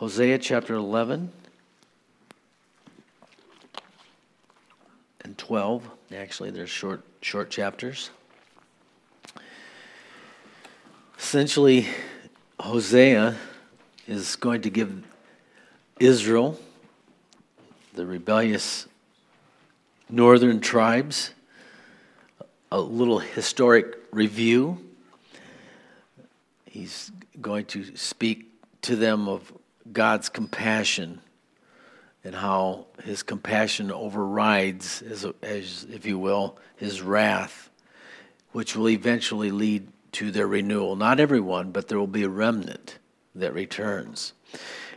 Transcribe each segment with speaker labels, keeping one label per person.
Speaker 1: Hosea chapter 11 and 12. Actually, they're short, short chapters. Essentially, Hosea is going to give Israel, the rebellious northern tribes, a little historic review. He's going to speak to them of God's compassion and how his compassion overrides, as, as if you will, his wrath, which will eventually lead to their renewal. Not everyone, but there will be a remnant that returns.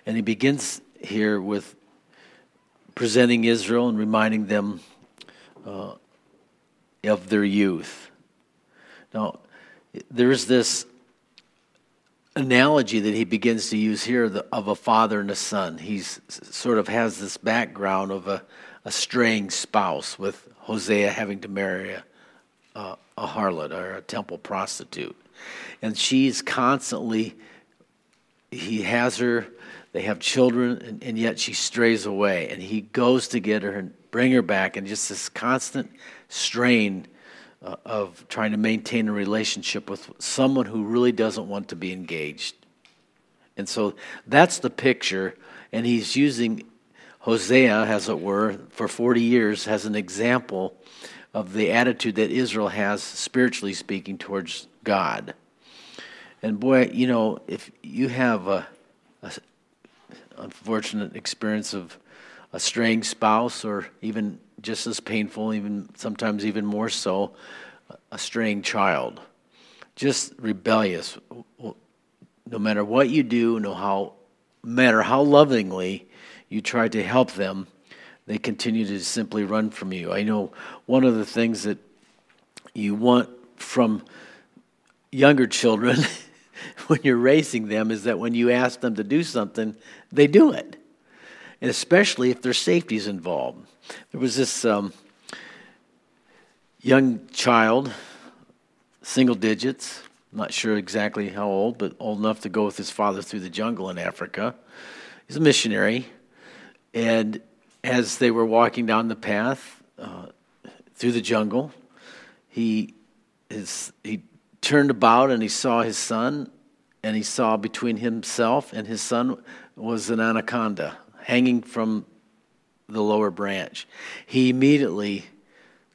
Speaker 1: And he begins here with presenting Israel and reminding them uh, of their youth. Now, there is this analogy that he begins to use here of a father and a son. He sort of has this background of a, a straying spouse, with Hosea having to marry a, a, a harlot or a temple prostitute. And she's constantly, he has her, they have children, and, and yet she strays away. And he goes to get her and bring her back, and just this constant strain uh, of trying to maintain a relationship with someone who really doesn't want to be engaged. And so that's the picture, and he's using Hosea, as it were, for 40 years as an example of the attitude that Israel has, spiritually speaking, towards God. And boy, you know, if you have a, a unfortunate experience of a straying spouse, or even just as painful, even sometimes even more so, a straying child, just rebellious. No matter what you do, no how, matter how lovingly you try to help them, they continue to simply run from you. I know one of the things that you want from younger children when you're raising them is that when you ask them to do something, they do it and especially if their safety is involved. There was this um, young child, single digits, not sure exactly how old, but old enough to go with his father through the jungle in Africa. He's a missionary. And as they were walking down the path uh, through the jungle, he, his, he turned about and he saw his son, and he saw between himself and his son was an anaconda, hanging from the lower branch. He immediately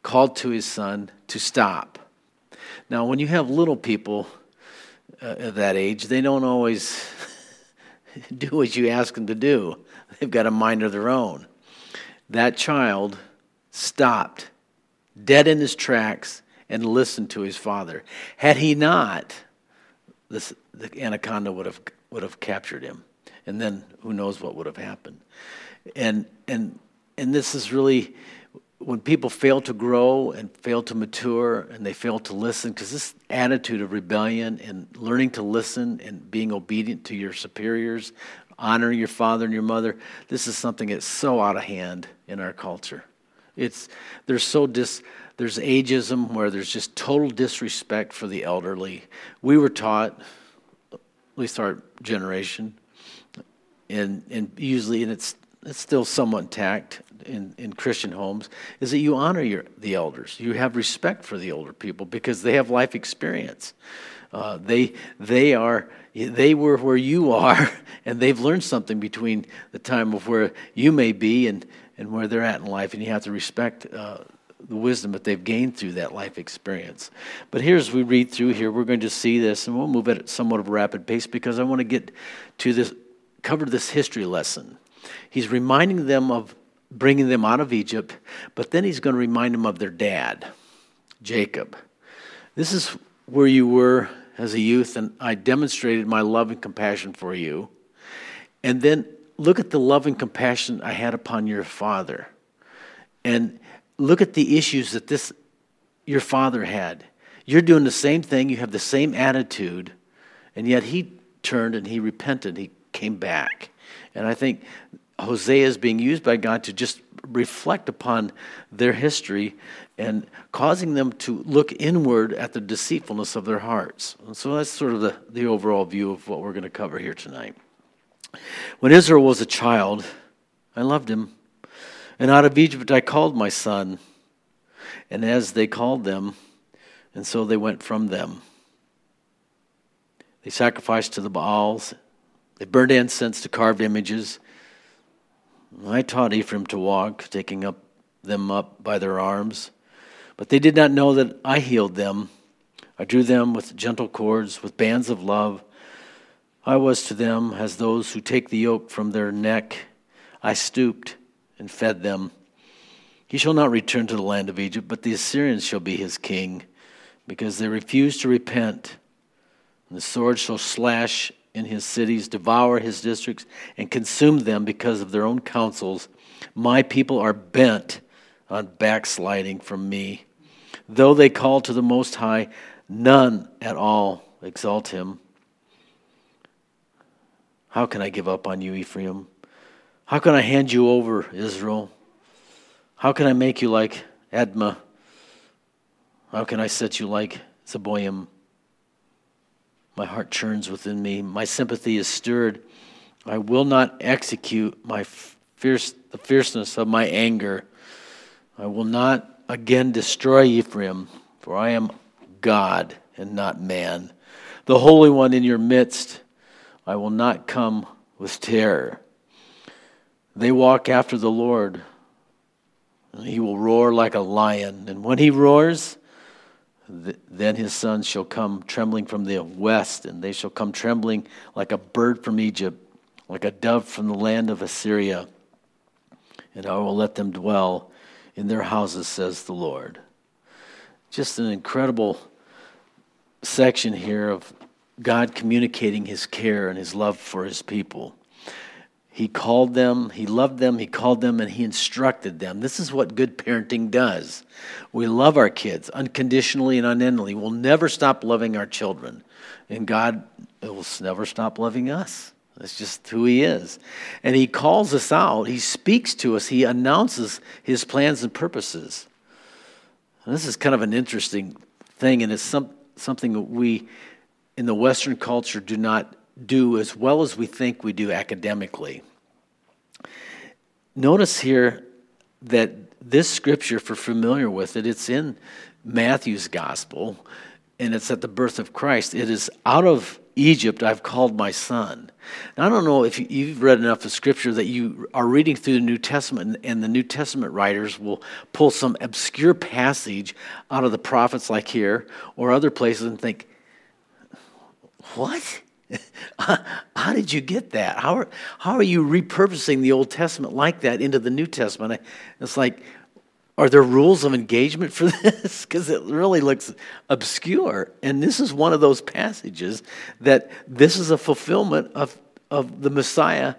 Speaker 1: called to his son to stop. Now, when you have little people uh, at that age, they don't always do what you ask them to do, they've got a mind of their own. That child stopped dead in his tracks and listened to his father. Had he not, this, the anaconda would have, would have captured him and then who knows what would have happened. And and and this is really when people fail to grow and fail to mature and they fail to listen because this attitude of rebellion and learning to listen and being obedient to your superiors honoring your father and your mother this is something that's so out of hand in our culture it's there's so dis there's ageism where there's just total disrespect for the elderly we were taught at least our generation and, and usually, and it's, it's still somewhat intact in, in Christian homes, is that you honor your, the elders. You have respect for the older people because they have life experience. Uh, they, they, are, they were where you are, and they've learned something between the time of where you may be and, and where they're at in life, and you have to respect uh, the wisdom that they've gained through that life experience. But here's we read through here, we're going to see this, and we'll move at somewhat of a rapid pace because I want to get to this covered this history lesson. He's reminding them of bringing them out of Egypt, but then he's going to remind them of their dad, Jacob. This is where you were as a youth, and I demonstrated my love and compassion for you. And then look at the love and compassion I had upon your father. And look at the issues that this your father had. You're doing the same thing, you have the same attitude, and yet he turned and he repented. He came back. And I think Hosea is being used by God to just reflect upon their history and causing them to look inward at the deceitfulness of their hearts. And so that's sort of the, the overall view of what we're going to cover here tonight. When Israel was a child, I loved him. And out of Egypt I called my son. And as they called them, and so they went from them. They sacrificed to the Baals. They burned incense to carved images. I taught Ephraim to walk, taking up them up by their arms. But they did not know that I healed them. I drew them with gentle cords, with bands of love. I was to them as those who take the yoke from their neck. I stooped and fed them. He shall not return to the land of Egypt, but the Assyrians shall be his king, because they refuse to repent. And the sword shall slash in his cities, devour his districts, and consume them because of their own counsels. My people are bent on backsliding from me. Though they call to the Most High, none at all exalt him. How can I give up on you, Ephraim? How can I hand you over, Israel? How can I make you like Admah? How can I set you like Zeboim? My heart churns within me. My sympathy is stirred. I will not execute my fierce, the fierceness of my anger. I will not again destroy Ephraim, for I am God and not man. The Holy One in your midst, I will not come with terror. They walk after the Lord. and He will roar like a lion, and when he roars, then his sons shall come trembling from the west, and they shall come trembling like a bird from Egypt, like a dove from the land of Assyria. And I will let them dwell in their houses, says the Lord. Just an incredible section here of God communicating his care and his love for his people. He called them, he loved them, he called them, and he instructed them. This is what good parenting does. We love our kids unconditionally and unendingly. We'll never stop loving our children. And God will never stop loving us. That's just who he is. And he calls us out, he speaks to us, he announces his plans and purposes. And this is kind of an interesting thing, and it's some, something that we in the Western culture do not do as well as we think we do academically. Notice here that this scripture, if we're familiar with it, it's in Matthew's gospel, and it's at the birth of Christ. It is out of Egypt I've called my son. Now, I don't know if you've read enough of scripture that you are reading through the New Testament, and the New Testament writers will pull some obscure passage out of the prophets, like here, or other places, and think, what? how did you get that? How are, how are you repurposing the Old Testament like that into the New Testament? It's like, are there rules of engagement for this? Because it really looks obscure. And this is one of those passages that this is a fulfillment of, of the Messiah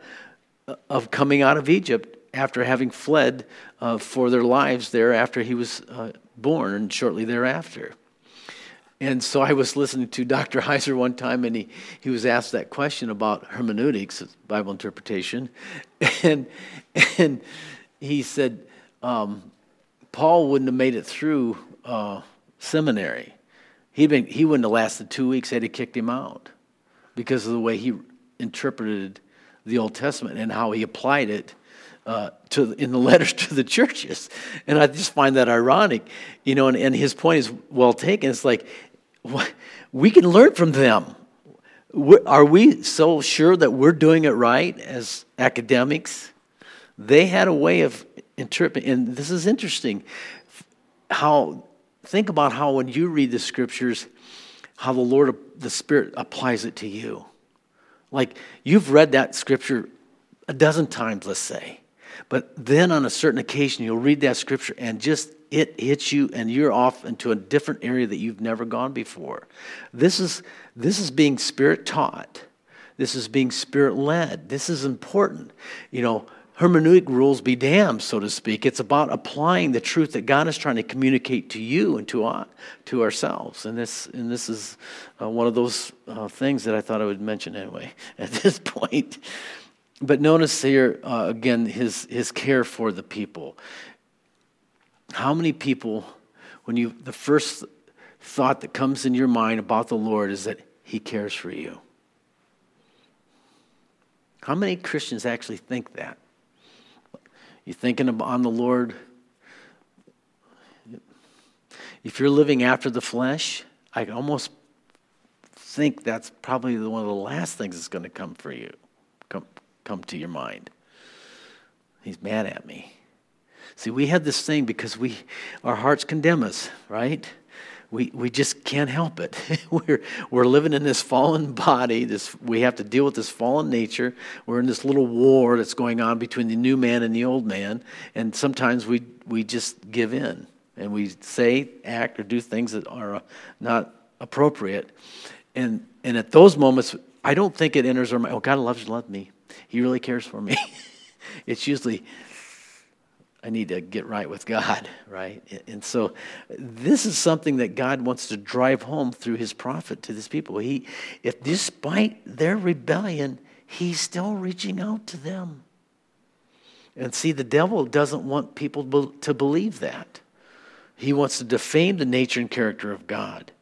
Speaker 1: uh, of coming out of Egypt after having fled uh, for their lives there after he was uh, born and shortly thereafter. And so I was listening to Dr. Heiser one time, and he, he was asked that question about hermeneutics, Bible interpretation. And, and he said, um, Paul wouldn't have made it through uh, seminary. He'd been, he wouldn't have lasted two weeks, they'd have kicked him out because of the way he interpreted the Old Testament and how he applied it uh, to in the letters to the churches. And I just find that ironic, you know. And, and his point is well taken. It's like we can learn from them. Are we so sure that we're doing it right as academics? They had a way of interpreting, and this is interesting. How think about how when you read the scriptures, how the Lord, the Spirit applies it to you. Like you've read that scripture a dozen times, let's say, but then on a certain occasion you'll read that scripture and just it hits you and you're off into a different area that you've never gone before. This is, this is being spirit taught. This is being spirit led. This is important. You know, hermeneutic rules be damned, so to speak. It's about applying the truth that God is trying to communicate to you and to, uh, to ourselves. And this, and this is uh, one of those uh, things that I thought I would mention anyway at this point. But notice here, uh, again, his, his care for the people. How many people, when you, the first thought that comes in your mind about the Lord is that He cares for you? How many Christians actually think that? You thinking on the Lord? If you're living after the flesh, I almost think that's probably one of the last things that's going to come for you, come, to your mind. He's mad at me. See, we have this thing because we, our hearts condemn us, right? We, we just can't help it. we're, we're living in this fallen body. This, we have to deal with this fallen nature. We're in this little war that's going on between the new man and the old man. And sometimes we, we just give in and we say, act, or do things that are uh, not appropriate. And, and at those moments, I don't think it enters our mind, oh, God loves, loves me. He really cares for me. it's usually, I need to get right with God, right? And so this is something that God wants to drive home through his prophet to these people. He, if despite their rebellion, he's still reaching out to them. And see, the devil doesn't want people to believe that. He wants to defame the nature and character of God.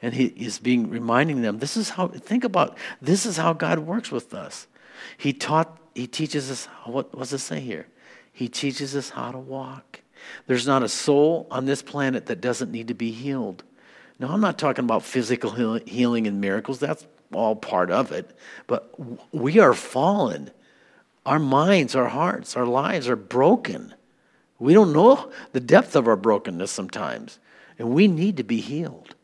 Speaker 1: And he is being reminding them, this is how, think about, this is how God works with us. He taught, he teaches us, what, does it say here? He teaches us how to walk. There's not a soul on this planet that doesn't need to be healed. Now, I'm not talking about physical healing and miracles, that's all part of it. But we are fallen. Our minds, our hearts, our lives are broken. We don't know the depth of our brokenness sometimes, and we need to be healed.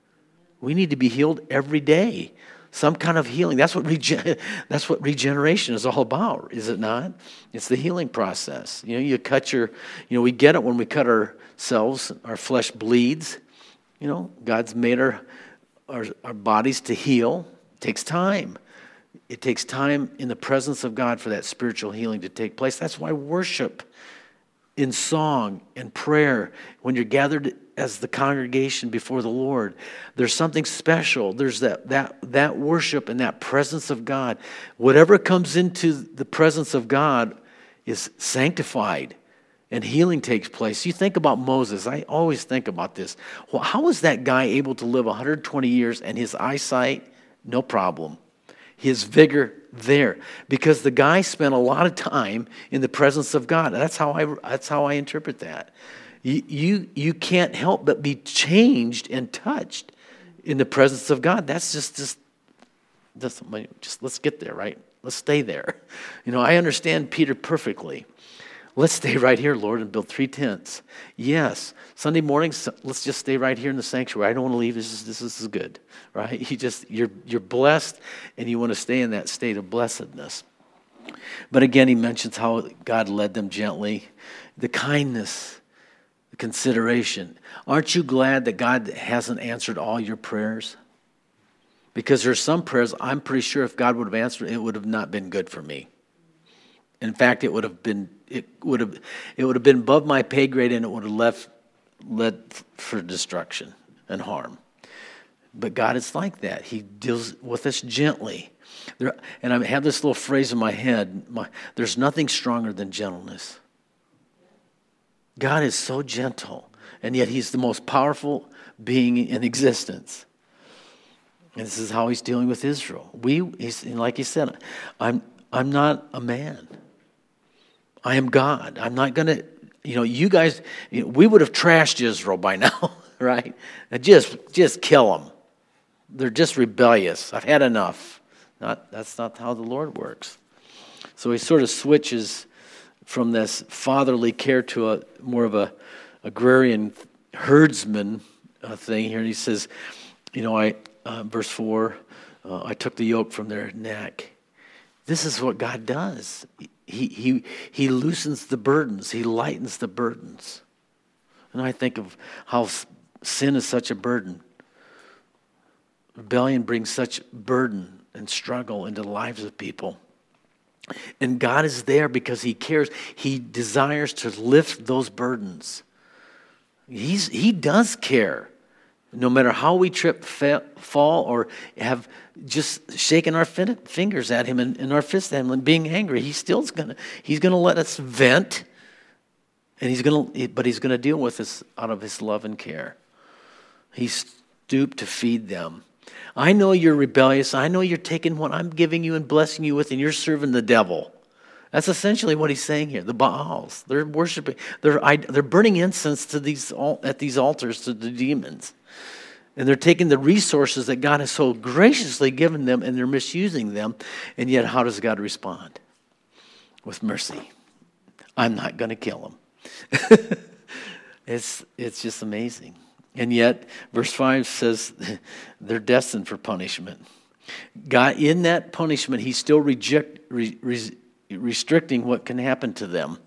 Speaker 1: We need to be healed every day. Some kind of healing. That's what, regen- that's what regeneration is all about, is it not? It's the healing process. You know, you cut your, you know, we get it when we cut ourselves, our flesh bleeds. You know, God's made our, our, our bodies to heal. It takes time. It takes time in the presence of God for that spiritual healing to take place. That's why worship in song and prayer, when you're gathered as the congregation before the Lord, there's something special. There's that, that, that worship and that presence of God. Whatever comes into the presence of God is sanctified and healing takes place. You think about Moses, I always think about this. Well, how was that guy able to live 120 years and his eyesight, no problem? his vigor there because the guy spent a lot of time in the presence of God. That's how I, that's how I interpret that. You, you, you can't help but be changed and touched in the presence of God. That's just, just, just, just let's get there, right? Let's stay there. You know, I understand Peter perfectly. Let's stay right here, Lord, and build three tents. Yes, Sunday mornings, let's just stay right here in the sanctuary. I don't want to leave. This is, this is good, right? You just, you're, you're blessed, and you want to stay in that state of blessedness. But again, he mentions how God led them gently, the kindness, consideration. Aren't you glad that God hasn't answered all your prayers? Because there's some prayers I'm pretty sure if God would have answered, it would have not been good for me. In fact, it would have been it would have it would have been above my pay grade and it would have left led for destruction and harm. But God is like that. He deals with us gently. There, and I have this little phrase in my head my, there's nothing stronger than gentleness. God is so gentle, and yet He's the most powerful being in existence. And this is how He's dealing with Israel. We, he's, like He said, I'm, I'm not a man. I am God. I'm not going to, you know, you guys, you know, we would have trashed Israel by now, right? Just, just kill them. They're just rebellious. I've had enough. Not, that's not how the Lord works. So he sort of switches from this fatherly care to a more of a agrarian herdsman uh, thing here. And he says, you know, I, uh, verse 4, uh, I took the yoke from their neck. This is what God does he, he, he loosens the burdens, he lightens the burdens. And I think of how sin is such a burden. Rebellion brings such burden and struggle into the lives of people. And God is there because He cares. He desires to lift those burdens. He's, he does care. No matter how we trip, fa- fall, or have just shaking our fin- fingers at him and, and our fists at him and being angry, he's still gonna he's gonna let us vent, and he's gonna but he's gonna deal with us out of his love and care. He stooped to feed them. I know you're rebellious. I know you're taking what I'm giving you and blessing you with, and you're serving the devil. That's essentially what he's saying here. The Baals, they're worshiping, they're, they're burning incense to these, at these altars to the demons. And they're taking the resources that God has so graciously given them and they're misusing them. And yet, how does God respond? With mercy. I'm not going to kill them. it's, it's just amazing. And yet, verse 5 says they're destined for punishment. God, in that punishment, He's still reject, re, re, restricting what can happen to them.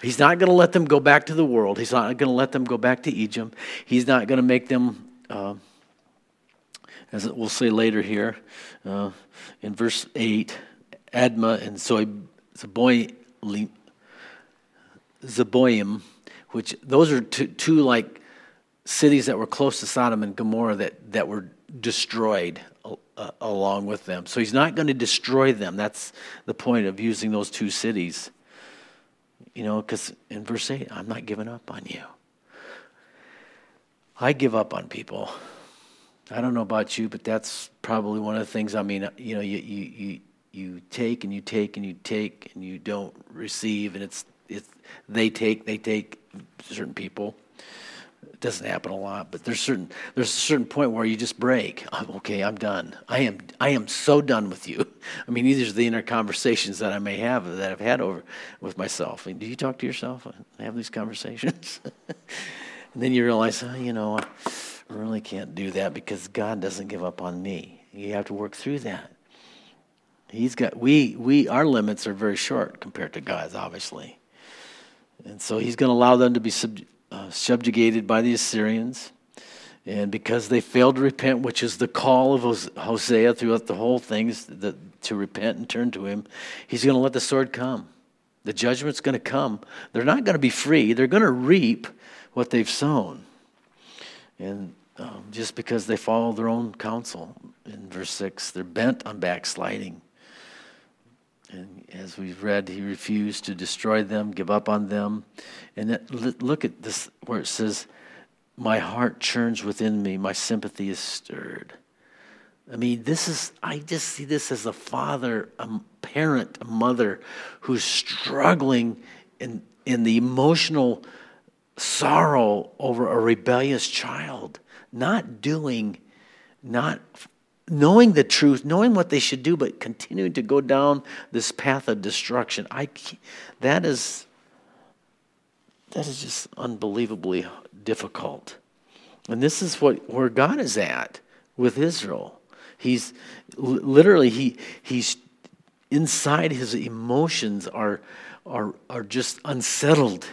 Speaker 1: He's not going to let them go back to the world. He's not going to let them go back to Egypt. He's not going to make them, uh, as we'll say later here uh, in verse 8, Admah and Zeboim, which those are two, two like cities that were close to Sodom and Gomorrah that, that were destroyed uh, along with them. So he's not going to destroy them. That's the point of using those two cities. You know, because in verse 8, I'm not giving up on you. I give up on people. I don't know about you, but that's probably one of the things. I mean, you know, you, you, you, you take and you take and you take and you don't receive, and it's, it's they take, they take certain people. It doesn't happen a lot, but there's certain there's a certain point where you just break. okay, I'm done. I am I am so done with you. I mean, these are the inner conversations that I may have that I've had over with myself. I mean, do you talk to yourself? I have these conversations, and then you realize, oh, you know, I really can't do that because God doesn't give up on me. You have to work through that. He's got we we our limits are very short compared to God's, obviously, and so He's going to allow them to be sub subjugated by the Assyrians. And because they failed to repent, which is the call of Hosea throughout the whole thing, to repent and turn to him, he's going to let the sword come. The judgment's going to come. They're not going to be free. They're going to reap what they've sown. And um, just because they follow their own counsel, in verse 6, they're bent on backsliding. And as we've read, he refused to destroy them, give up on them. And that, look at this where it says, My heart churns within me, my sympathy is stirred. I mean, this is, I just see this as a father, a parent, a mother who's struggling in, in the emotional sorrow over a rebellious child, not doing, not knowing the truth, knowing what they should do, but continuing to go down this path of destruction. I, that is, that is just unbelievably difficult. And this is what where God is at with Israel. He's literally he he's inside his emotions are are are just unsettled,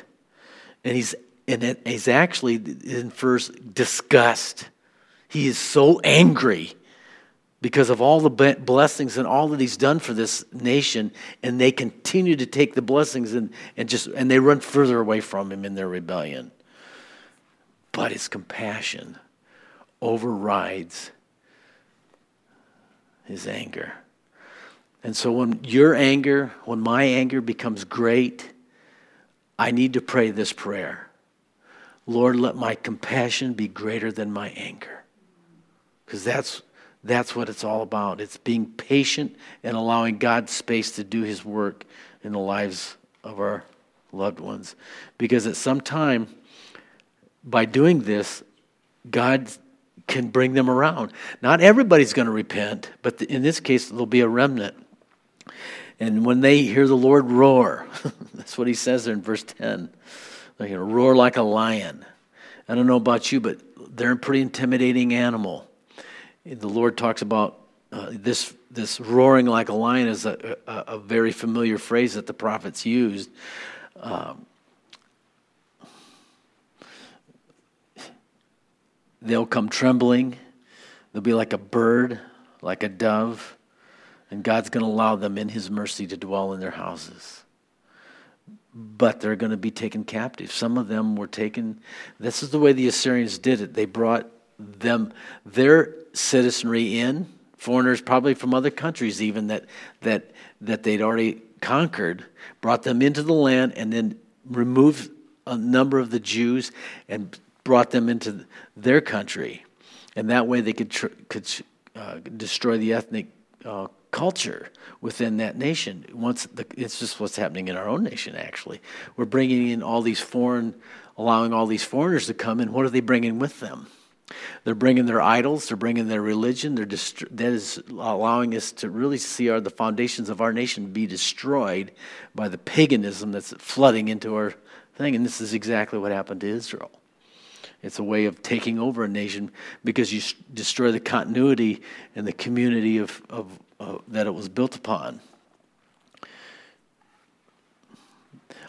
Speaker 1: and he's and he's actually in first disgust. He is so angry because of all the blessings and all that he's done for this nation and they continue to take the blessings and, and just and they run further away from him in their rebellion. But his compassion overrides his anger. And so when your anger when my anger becomes great i need to pray this prayer. Lord let my compassion be greater than my anger because that's that's what it's all about. It's being patient and allowing God space to do his work in the lives of our loved ones. Because at some time, by doing this, God can bring them around. Not everybody's going to repent, but in this case, there'll be a remnant. And when they hear the Lord roar, that's what he says there in verse 10. They're going to roar like a lion. I don't know about you, but they're a pretty intimidating animal the Lord talks about uh, this this roaring like a lion is a, a, a, very familiar phrase that the prophets used. Um, they'll come trembling. They'll be like a bird, like a dove, and God's going to allow them in His mercy to dwell in their houses. But they're going to be taken captive. Some of them were taken. This is the way the Assyrians did it. They brought them their citizenry in, foreigners probably from other countries even that, that, that they'd already conquered, brought them into the land and then removed a number of the Jews and brought them into their country. And that way they could, tr- could uh, destroy the ethnic uh, culture within that nation. Once the, it's just what's happening in our own nation. Actually, we're bringing in all these foreign, allowing all these foreigners to come in. What are they bringing with them? They're bringing their idols. They're bringing their religion. They're dist- that is allowing us to really see our, the foundations of our nation be destroyed by the paganism that's flooding into our thing. And this is exactly what happened to Israel. It's a way of taking over a nation because you destroy the continuity and the community of, of, uh, that it was built upon.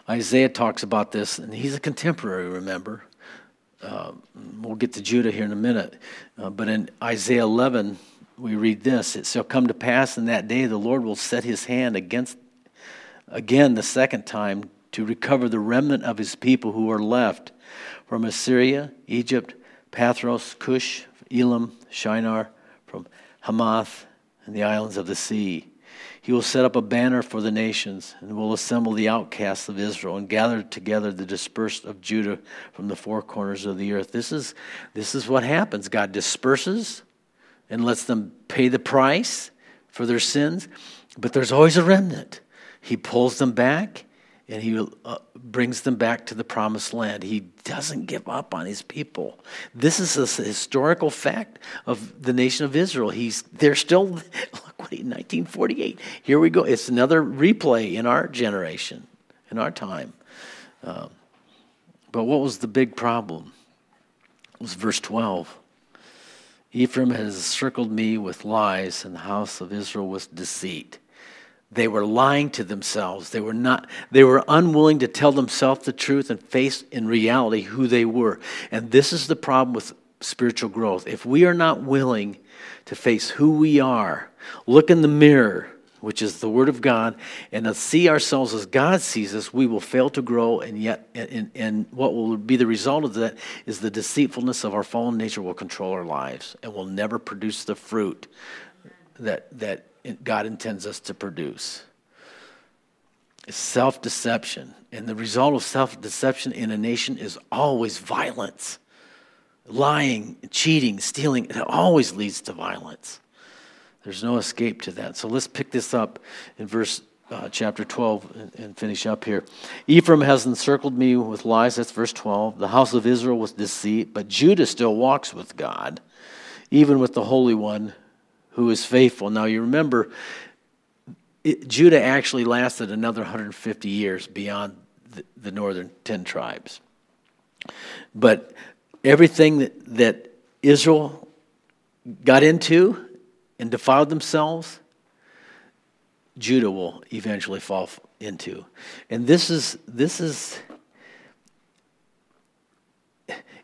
Speaker 1: Isaiah talks about this, and he's a contemporary, remember. Uh, we'll get to Judah here in a minute. Uh, but in Isaiah 11, we read this It shall come to pass in that day the Lord will set his hand against, again, the second time, to recover the remnant of his people who are left from Assyria, Egypt, Pathros, Cush, Elam, Shinar, from Hamath, and the islands of the sea. He will set up a banner for the nations and will assemble the outcasts of Israel and gather together the dispersed of Judah from the four corners of the earth. This is, this is what happens. God disperses and lets them pay the price for their sins, but there's always a remnant. He pulls them back and he uh, brings them back to the promised land. He doesn't give up on his people. This is a historical fact of the nation of Israel. He's they're still what 1948. Here we go. It's another replay in our generation, in our time. Um, but what was the big problem? It was verse 12. Ephraim has circled me with lies, and the house of Israel with deceit. They were lying to themselves. They were not they were unwilling to tell themselves the truth and face in reality who they were. And this is the problem with spiritual growth. If we are not willing to face who we are, look in the mirror, which is the word of God, and see ourselves as God sees us, we will fail to grow and yet and, and what will be the result of that is the deceitfulness of our fallen nature will control our lives and will never produce the fruit that that God intends us to produce. Self deception. And the result of self deception in a nation is always violence. Lying, cheating, stealing, it always leads to violence. There's no escape to that. So let's pick this up in verse uh, chapter 12 and, and, finish up here. Ephraim has encircled me with lies. That's verse 12. The house of Israel with deceit, but Judah still walks with God, even with the Holy One who is faithful. Now, you remember, it, Judah actually lasted another 150 years beyond the, the northern 10 tribes. But everything that, that Israel got into and defiled themselves, Judah will eventually fall into. And this is this is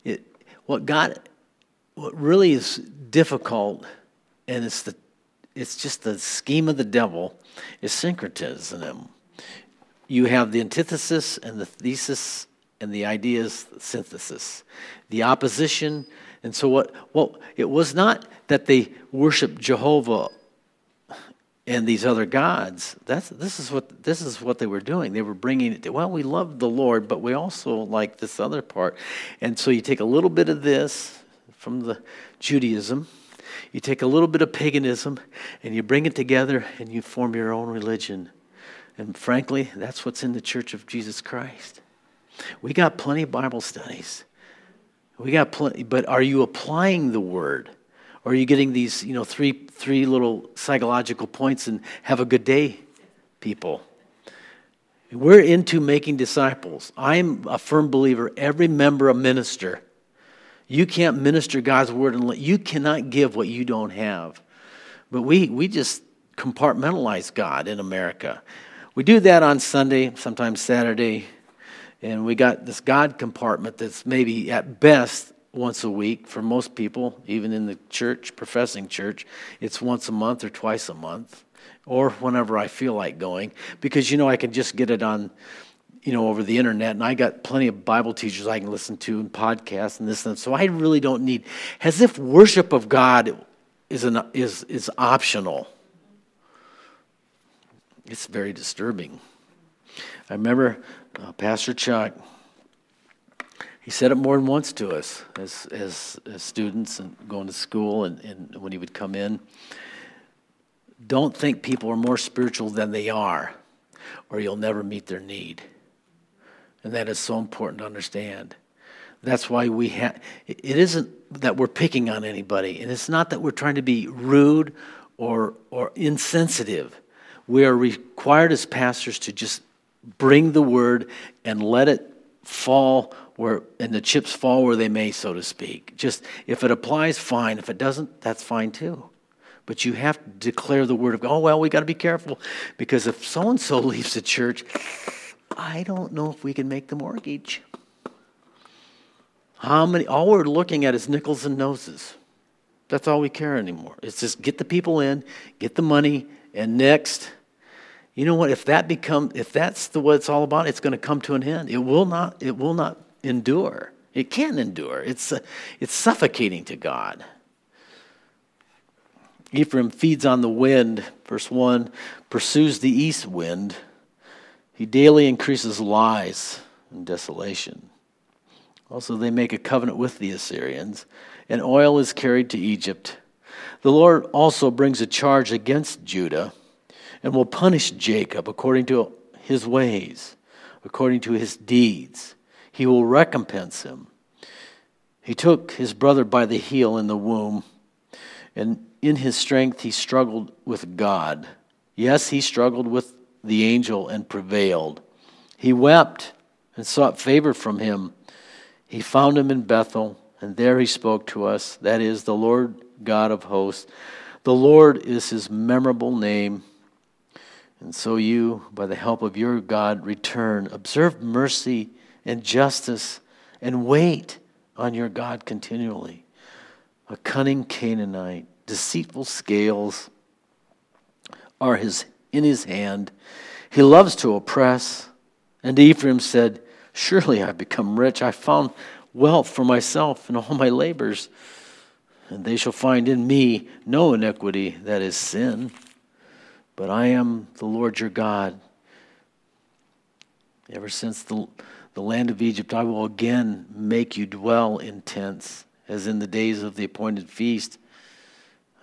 Speaker 1: it, what God what really is difficult and it's the it's just the scheme of the devil is syncretism. You have the antithesis and the thesis and the ideas synthesis, the opposition. And so what well it was not that they worshiped Jehovah and these other gods. That's this is what this is what they were doing. They were bringing it. to, well, we love the Lord, but we also like this other part. And so you take a little bit of this from the Judaism you take a little bit of paganism and you bring it together and you form your own religion. And frankly, that's what's in the Church of Jesus Christ. We got plenty of Bible studies. We got plenty, but are you applying the word? Or are you getting these, you know, three three little psychological points and have a good day, people? We're into making disciples. I'm a firm believer every member a minister. You can't minister God's word and you cannot give what you don't have. But we, we just compartmentalize God in America. We do that on Sunday, sometimes Saturday, and we got this God compartment that's maybe at best once a week for most people, even in the church, professing church. It's once a month or twice a month, or whenever I feel like going, because you know I can just get it on you know, over the internet, and I got plenty of Bible teachers I can listen to and podcasts and this and that. So I really don't need, as if worship of God is, an, is, is optional. It's very disturbing. I remember uh, Pastor Chuck, He said it more than once to us as, as, as students and going to school and, and when he would come in. Don't think people are more spiritual than they are, or you'll never meet their need. And that is so important to understand. That's why we have, it isn't that we're picking on anybody, and it's not that we're trying to be rude or, or insensitive. We are required as pastors to just bring the word and let it fall where, and the chips fall where they may, so to speak. Just if it applies, fine. If it doesn't, that's fine too. But you have to declare the word of God. Oh, well, we got to be careful because if so and so leaves the church, I don't know if we can make the mortgage. How many? All we're looking at is nickels and noses. That's all we care anymore. It's just get the people in, get the money, and next. You know what? If that become, if that's the what it's all about, it's going to come to an end. It will not. It will not endure. It can't endure. It's uh, it's suffocating to God. Ephraim feeds on the wind. Verse one pursues the east wind. He daily increases lies and desolation. Also, they make a covenant with the Assyrians, and oil is carried to Egypt. The Lord also brings a charge against Judah and will punish Jacob according to his ways, according to his deeds. He will recompense him. He took his brother by the heel in the womb, and in his strength he struggled with God. Yes, he struggled with the angel and prevailed. He wept and sought favor from him. He found him in Bethel, and there he spoke to us. That is the Lord God of hosts. The Lord is his memorable name. And so you, by the help of your God, return. Observe mercy and justice and wait on your God continually. A cunning Canaanite, deceitful scales are his, in his hand. He loves to oppress. And Ephraim said, Surely I've become rich. I found wealth for myself in all my labors. And they shall find in me no iniquity, that is sin. But I am the Lord your God. Ever since the, the land of Egypt, I will again make you dwell in tents, as in the days of the appointed feast.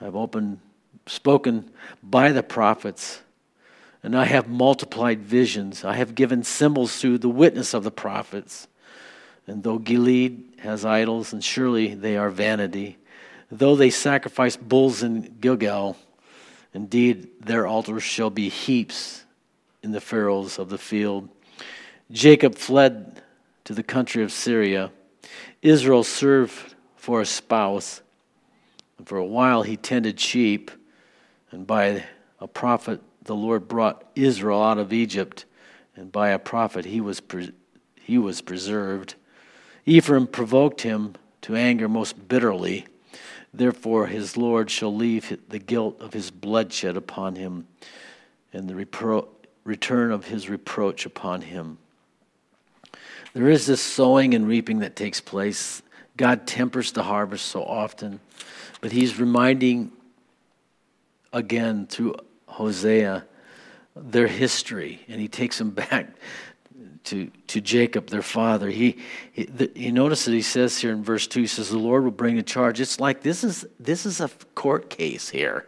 Speaker 1: I've opened, spoken by the prophets and I have multiplied visions. I have given symbols through the witness of the prophets. And though Gilead has idols, and surely they are vanity, though they sacrifice bulls in Gilgal, indeed their altars shall be heaps in the furrows of the field. Jacob fled to the country of Syria. Israel served for a spouse. And for a while he tended sheep, and by a prophet the Lord brought Israel out of Egypt, and by a prophet he was, pre- he was preserved. Ephraim provoked him to anger most bitterly. Therefore, his Lord shall leave the guilt of his bloodshed upon him, and the repro- return of his reproach upon him. There is this sowing and reaping that takes place. God tempers the harvest so often, but he's reminding again through Hosea their history, and he takes them back to, to Jacob, their father. He, he, the, you notice that he says here in verse 2, he says, The Lord will bring a charge. It's like this is, this is a court case here,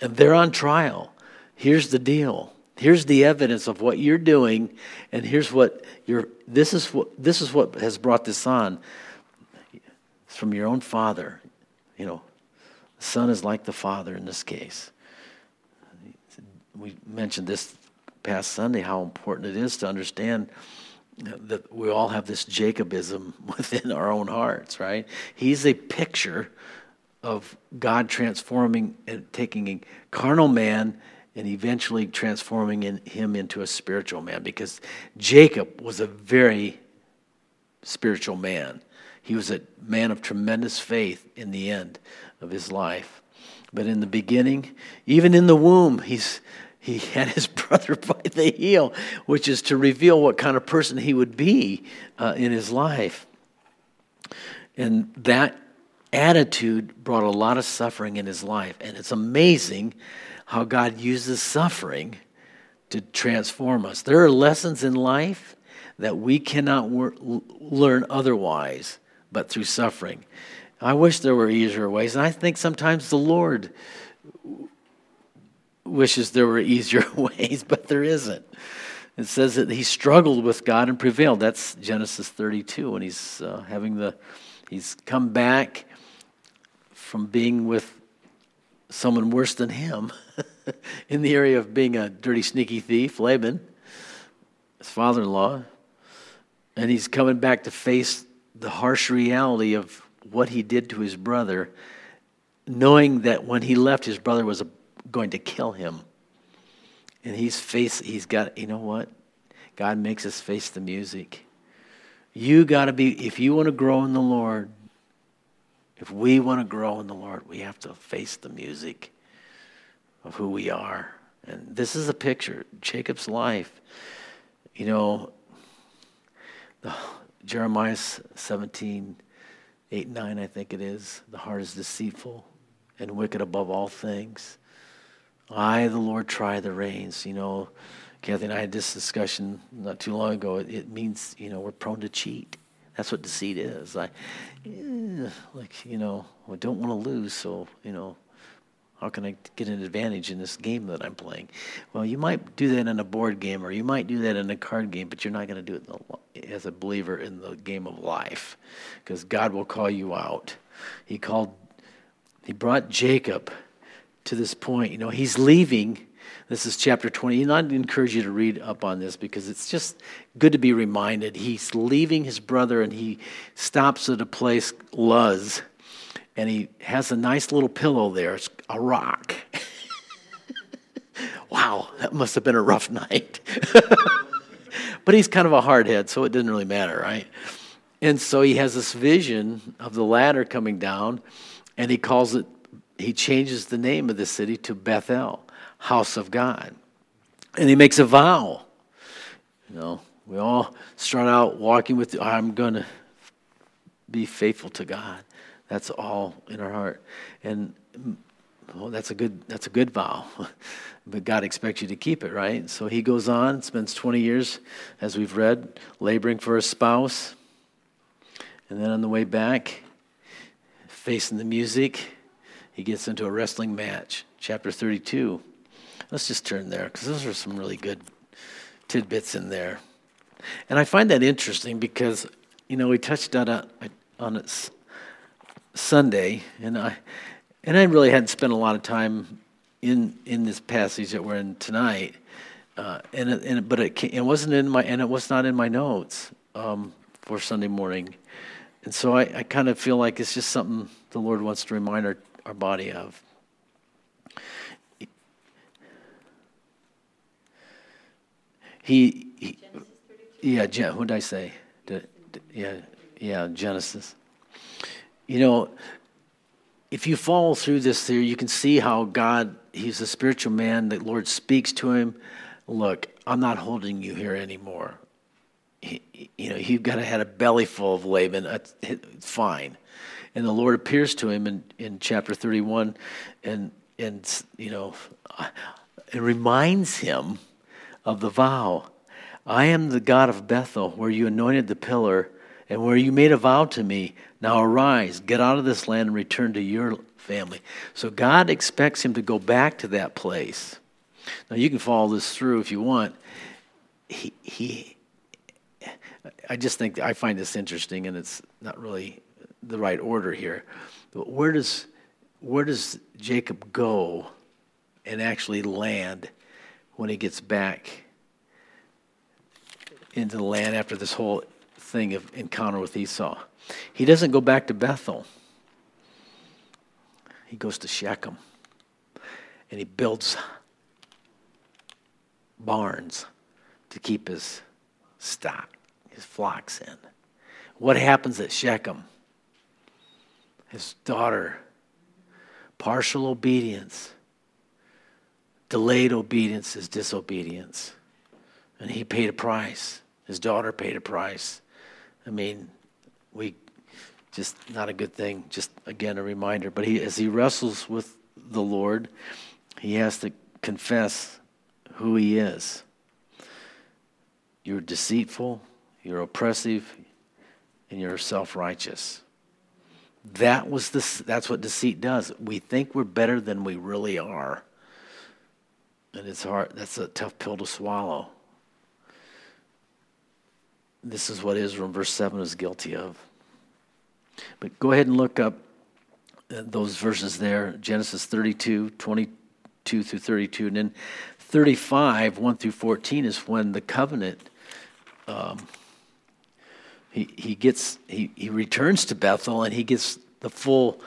Speaker 1: and they're on trial. Here's the deal. Here's the evidence of what you're doing, and here's what you're. This is what this is what has brought this on. It's from your own father. You know, the son is like the father in this case we mentioned this past Sunday how important it is to understand that we all have this Jacobism within our own hearts, right? He's a picture of God transforming and taking a carnal man and eventually transforming in him into a spiritual man because Jacob was a very spiritual man. He was a man of tremendous faith in the end of his life. But in the beginning, even in the womb, he's he had his brother by the heel, which is to reveal what kind of person he would be uh, in his life. And that attitude brought a lot of suffering in his life. And it's amazing how God uses suffering to transform us. There are lessons in life that we cannot wor- learn otherwise but through suffering. I wish there were easier ways, and I think sometimes the Lord wishes there were easier ways, but there isn't. It says that he struggled with God and prevailed. That's Genesis 32, and he's uh, having the, he's come back from being with someone worse than him in the area of being a dirty, sneaky thief, Laban, his father in law. And he's coming back to face the harsh reality of what he did to his brother, knowing that when he left, his brother was going to kill him. And he's face he's got you know what? God makes us face the music. You got to be if you want to grow in the Lord, if we want to grow in the Lord, we have to face the music of who we are. And this is a picture Jacob's life. You know, the, Jeremiah 17, 8, 9, I think it is. The heart is deceitful and wicked above all things. I, the Lord, try the reins. You know, Kathy and I had this discussion not too long ago. It, it means, you know, we're prone to cheat. That's what deceit is. I, eh, like, you know, I don't want to lose, so, you know, how can I get an advantage in this game that I'm playing? Well, you might do that in a board game or you might do that in a card game, but you're not going to do it the, as a believer in the game of life because God will call you out. He called, he brought Jacob to this point. You know, he's leaving. This is chapter 20. And I'd encourage you to read up on this because it's just good to be reminded. He's leaving his brother and he stops at a place, Luz, and he has a nice little pillow there. It's a rock. wow, that must have been a rough night. but he's kind of a hardhead, so it didn't really matter, right? And so he has this vision of the ladder coming down, and he calls it he changes the name of the city to Bethel, house of God. And he makes a vow. You know, we all start out walking with, I'm going to be faithful to God. That's all in our heart. And mm, well, that's a good that's a good vow. but God expects you to keep it, right? So he goes on, spends 20 years, as we've read, laboring for a spouse. And then on the way back, facing the music, he gets into a wrestling match, chapter 32. Let's just turn there because those are some really good tidbits in there. And I find that interesting because, you know, we touched on it on it Sunday, and I and I really hadn't spent a lot of time in in this passage that we're in tonight. Uh, and, and but it, it wasn't in my and it was not in my notes um, for Sunday morning, and so I, I kind of feel like it's just something the Lord wants to remind our our body of. He, he yeah, what did I say? yeah, yeah, Genesis. You know, if you follow through this theory, you can see how God, He's a spiritual man. The Lord speaks to him. Look, I'm not holding you here anymore. He, you know, you've got to have a belly full of Laban. Fine. And the Lord appears to him in, in chapter 31 and, and, you know, it reminds him of the vow. I am the God of Bethel, where you anointed the pillar and where you made a vow to me. Now arise, get out of this land and return to your family. So God expects him to go back to that place. Now you can follow this through if you want. He, he I just think I find this interesting, and it's not really the right order here. But where does where does Jacob go and actually land when he gets back into the land after this whole thing of encounter with Esau? He doesn't go back to Bethel. He goes to Shechem and he builds barns to keep his stock, his flocks in. What happens at Shechem? His daughter. Partial obedience, delayed obedience is disobedience. And he paid a price. His daughter paid a price. I mean, we just not a good thing. Just again a reminder. But he, as he wrestles with the Lord, he has to confess who he is. You're deceitful. you're oppressive, and you're self righteous. That was the, that's what deceit does. We think we're better than we really are. And it's hard, that's a tough pill to swallow. This is what Israel verse 7 is guilty of. But go ahead and look up uh, those verses there Genesis 32, 22 through 32. And then 35, 1 through 14 is when the covenant. Um, he, he gets he, he returns to Bethel and he gets the full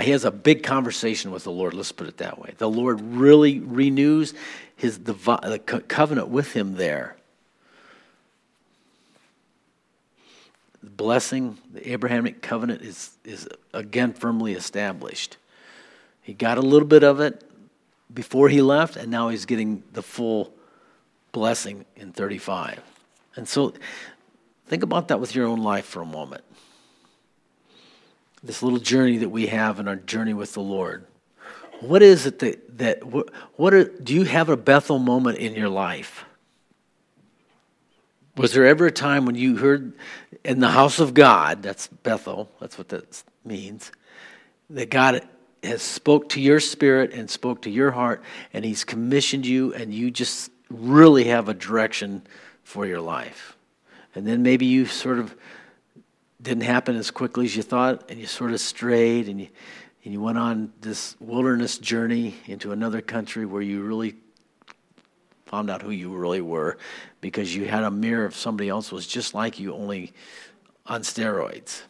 Speaker 1: he has a big conversation with the Lord. Let's put it that way. The Lord really renews his the, covenant with him there. The blessing, the Abrahamic covenant is is again firmly established. He got a little bit of it before he left, and now he's getting the full blessing in 35. And so Think about that with your own life for a moment. This little journey that we have in our journey with the Lord. What is it that, that what, are, do you have a Bethel moment in your life? Was there ever a time when you heard in the house of God, that's Bethel, that's what that means, that God has spoke to your spirit and spoke to your heart and he's commissioned you and you just really have a direction for your life? And then maybe you sort of didn't happen as quickly as you thought, and you sort of strayed, and you and you went on this wilderness journey into another country where you really found out who you really were because you had a mirror of somebody else was just like you, only on steroids.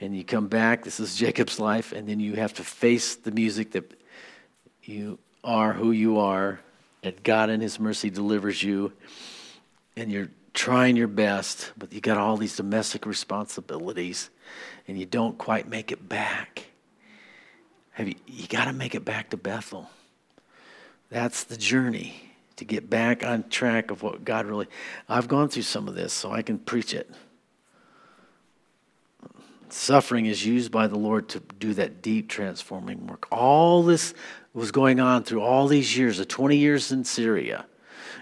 Speaker 1: And you come back, this is Jacob's life, and then you have to face the music that you are who you are, that God in His mercy delivers you, and you're trying your best, but you got all these domestic responsibilities and you don't quite make it back. Have you, you got to make it back to Bethel. That's the journey to get back on track of what God really. I've gone through some of this, so I can preach it. Suffering is used by the Lord to do that deep transforming work. All this was going on through all these years, the 20 years in Syria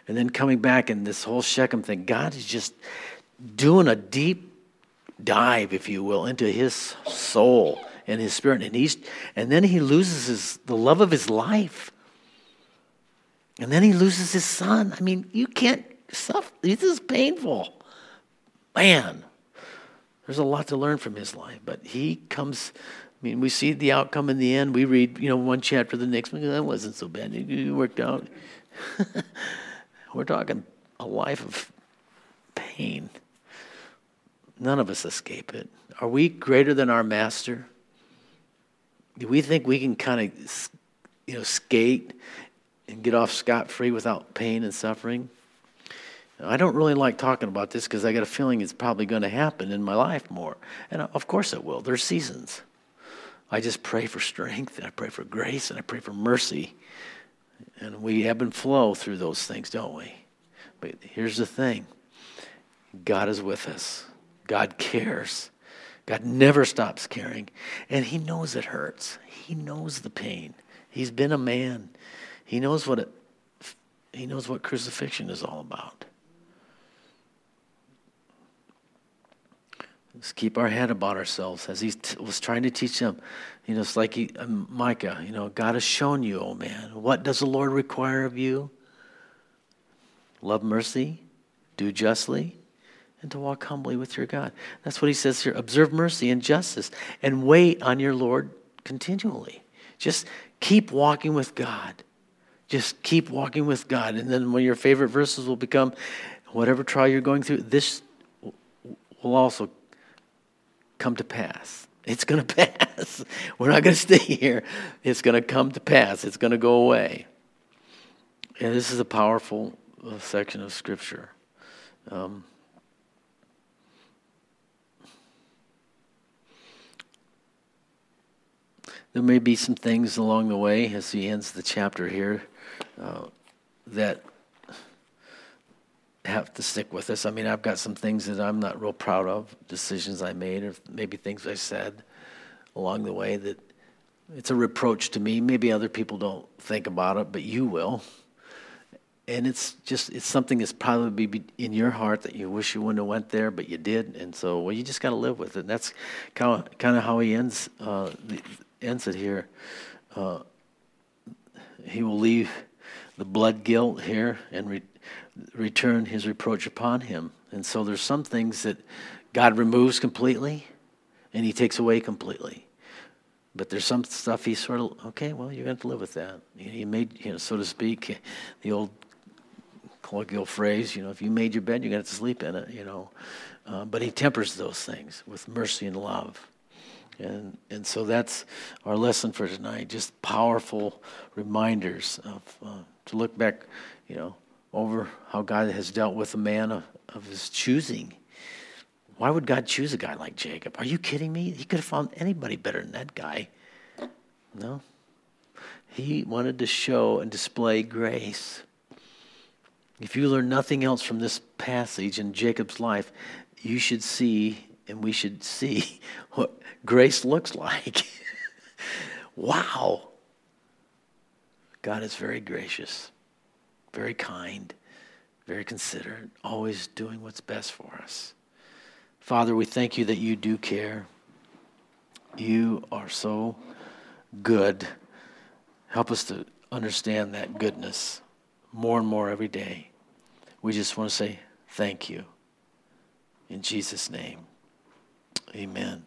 Speaker 1: and then coming back and this whole Shechem thing. God is just doing a deep dive, if you will, into his soul and his spirit. And he's and then he loses his the love of his life. And then he loses his son. I mean, you can't suffer. This is painful. Man, there's a lot to learn from his life. But he comes, I mean, we see the outcome in the end. We read, you know, one chapter, the next one, that wasn't so bad. It worked out. We're talking a life of pain. None of us escape it. Are we greater than our master? Do we think we can kind of, you know, skate and get off scot free without pain and suffering? I don't really like talking about this because I got a feeling it's probably going to happen in my life more. And uh, of course it will. There's seasons. I just pray for strength and I pray for grace and I pray for mercy and we ebb and flow through those things, don't we? But here's the thing God is with us, God cares. God never stops caring. And He knows it hurts, He knows the pain. He's been a man, He knows what it, He knows what crucifixion is all about. Let's keep our head about ourselves as he t- was trying to teach them. You know, it's like he, um, Micah, you know, God has shown you, oh man. What does the Lord require of you? Love mercy, do justly, and to walk humbly with your God. That's what he says here. Observe mercy and justice and wait on your Lord continually. Just keep walking with God. Just keep walking with God. And then of your favorite verses will become whatever trial you're going through, this will also come to pass. It's going to pass. We're not going to stay here. It's going to come to pass. It's going to go away. And this is a powerful uh, section of Scripture. Um, there may be some things along the way as he ends the chapter here uh, that have to stick with us. I mean, I've got some things that I'm not real proud of, decisions I made, or maybe things I said along the way that it's a reproach to me. Maybe other people don't think about it, but you will. and it's just it's something that's probably in your heart that you wish you wouldn't have went there, but you did, and so well, you just got to live with it. And that's kind of kind of how he ends uh, ends it here. Uh, he will leave the blood guilt here and return his reproach upon him. And so there's some things that God removes completely, and He takes away completely. But there's some stuff He sort of okay. Well, you're going to, live with that. He made, you know, so to speak, the old colloquial phrase, you know, if you made your bed, you're going to have to sleep in it, you know. Uh, but he tempers those things with mercy and love. And, and so that's our lesson for tonight, just powerful reminders of, uh, to look back, you know, over how God has dealt with a man of, of his choosing. Why would God choose a guy like Jacob? Are you kidding me? He could have found anybody better than that guy. No. He wanted to show and display grace. If you learn nothing else from this passage in Jacob's life, you should see and we should see what grace looks like. wow. God is very gracious, very kind, very considerate, always doing what's best for us. Father, we thank you that you do care. You are so good. Help us to understand that goodness more and more every day. We just want to say thank you. In Jesus' name, amen.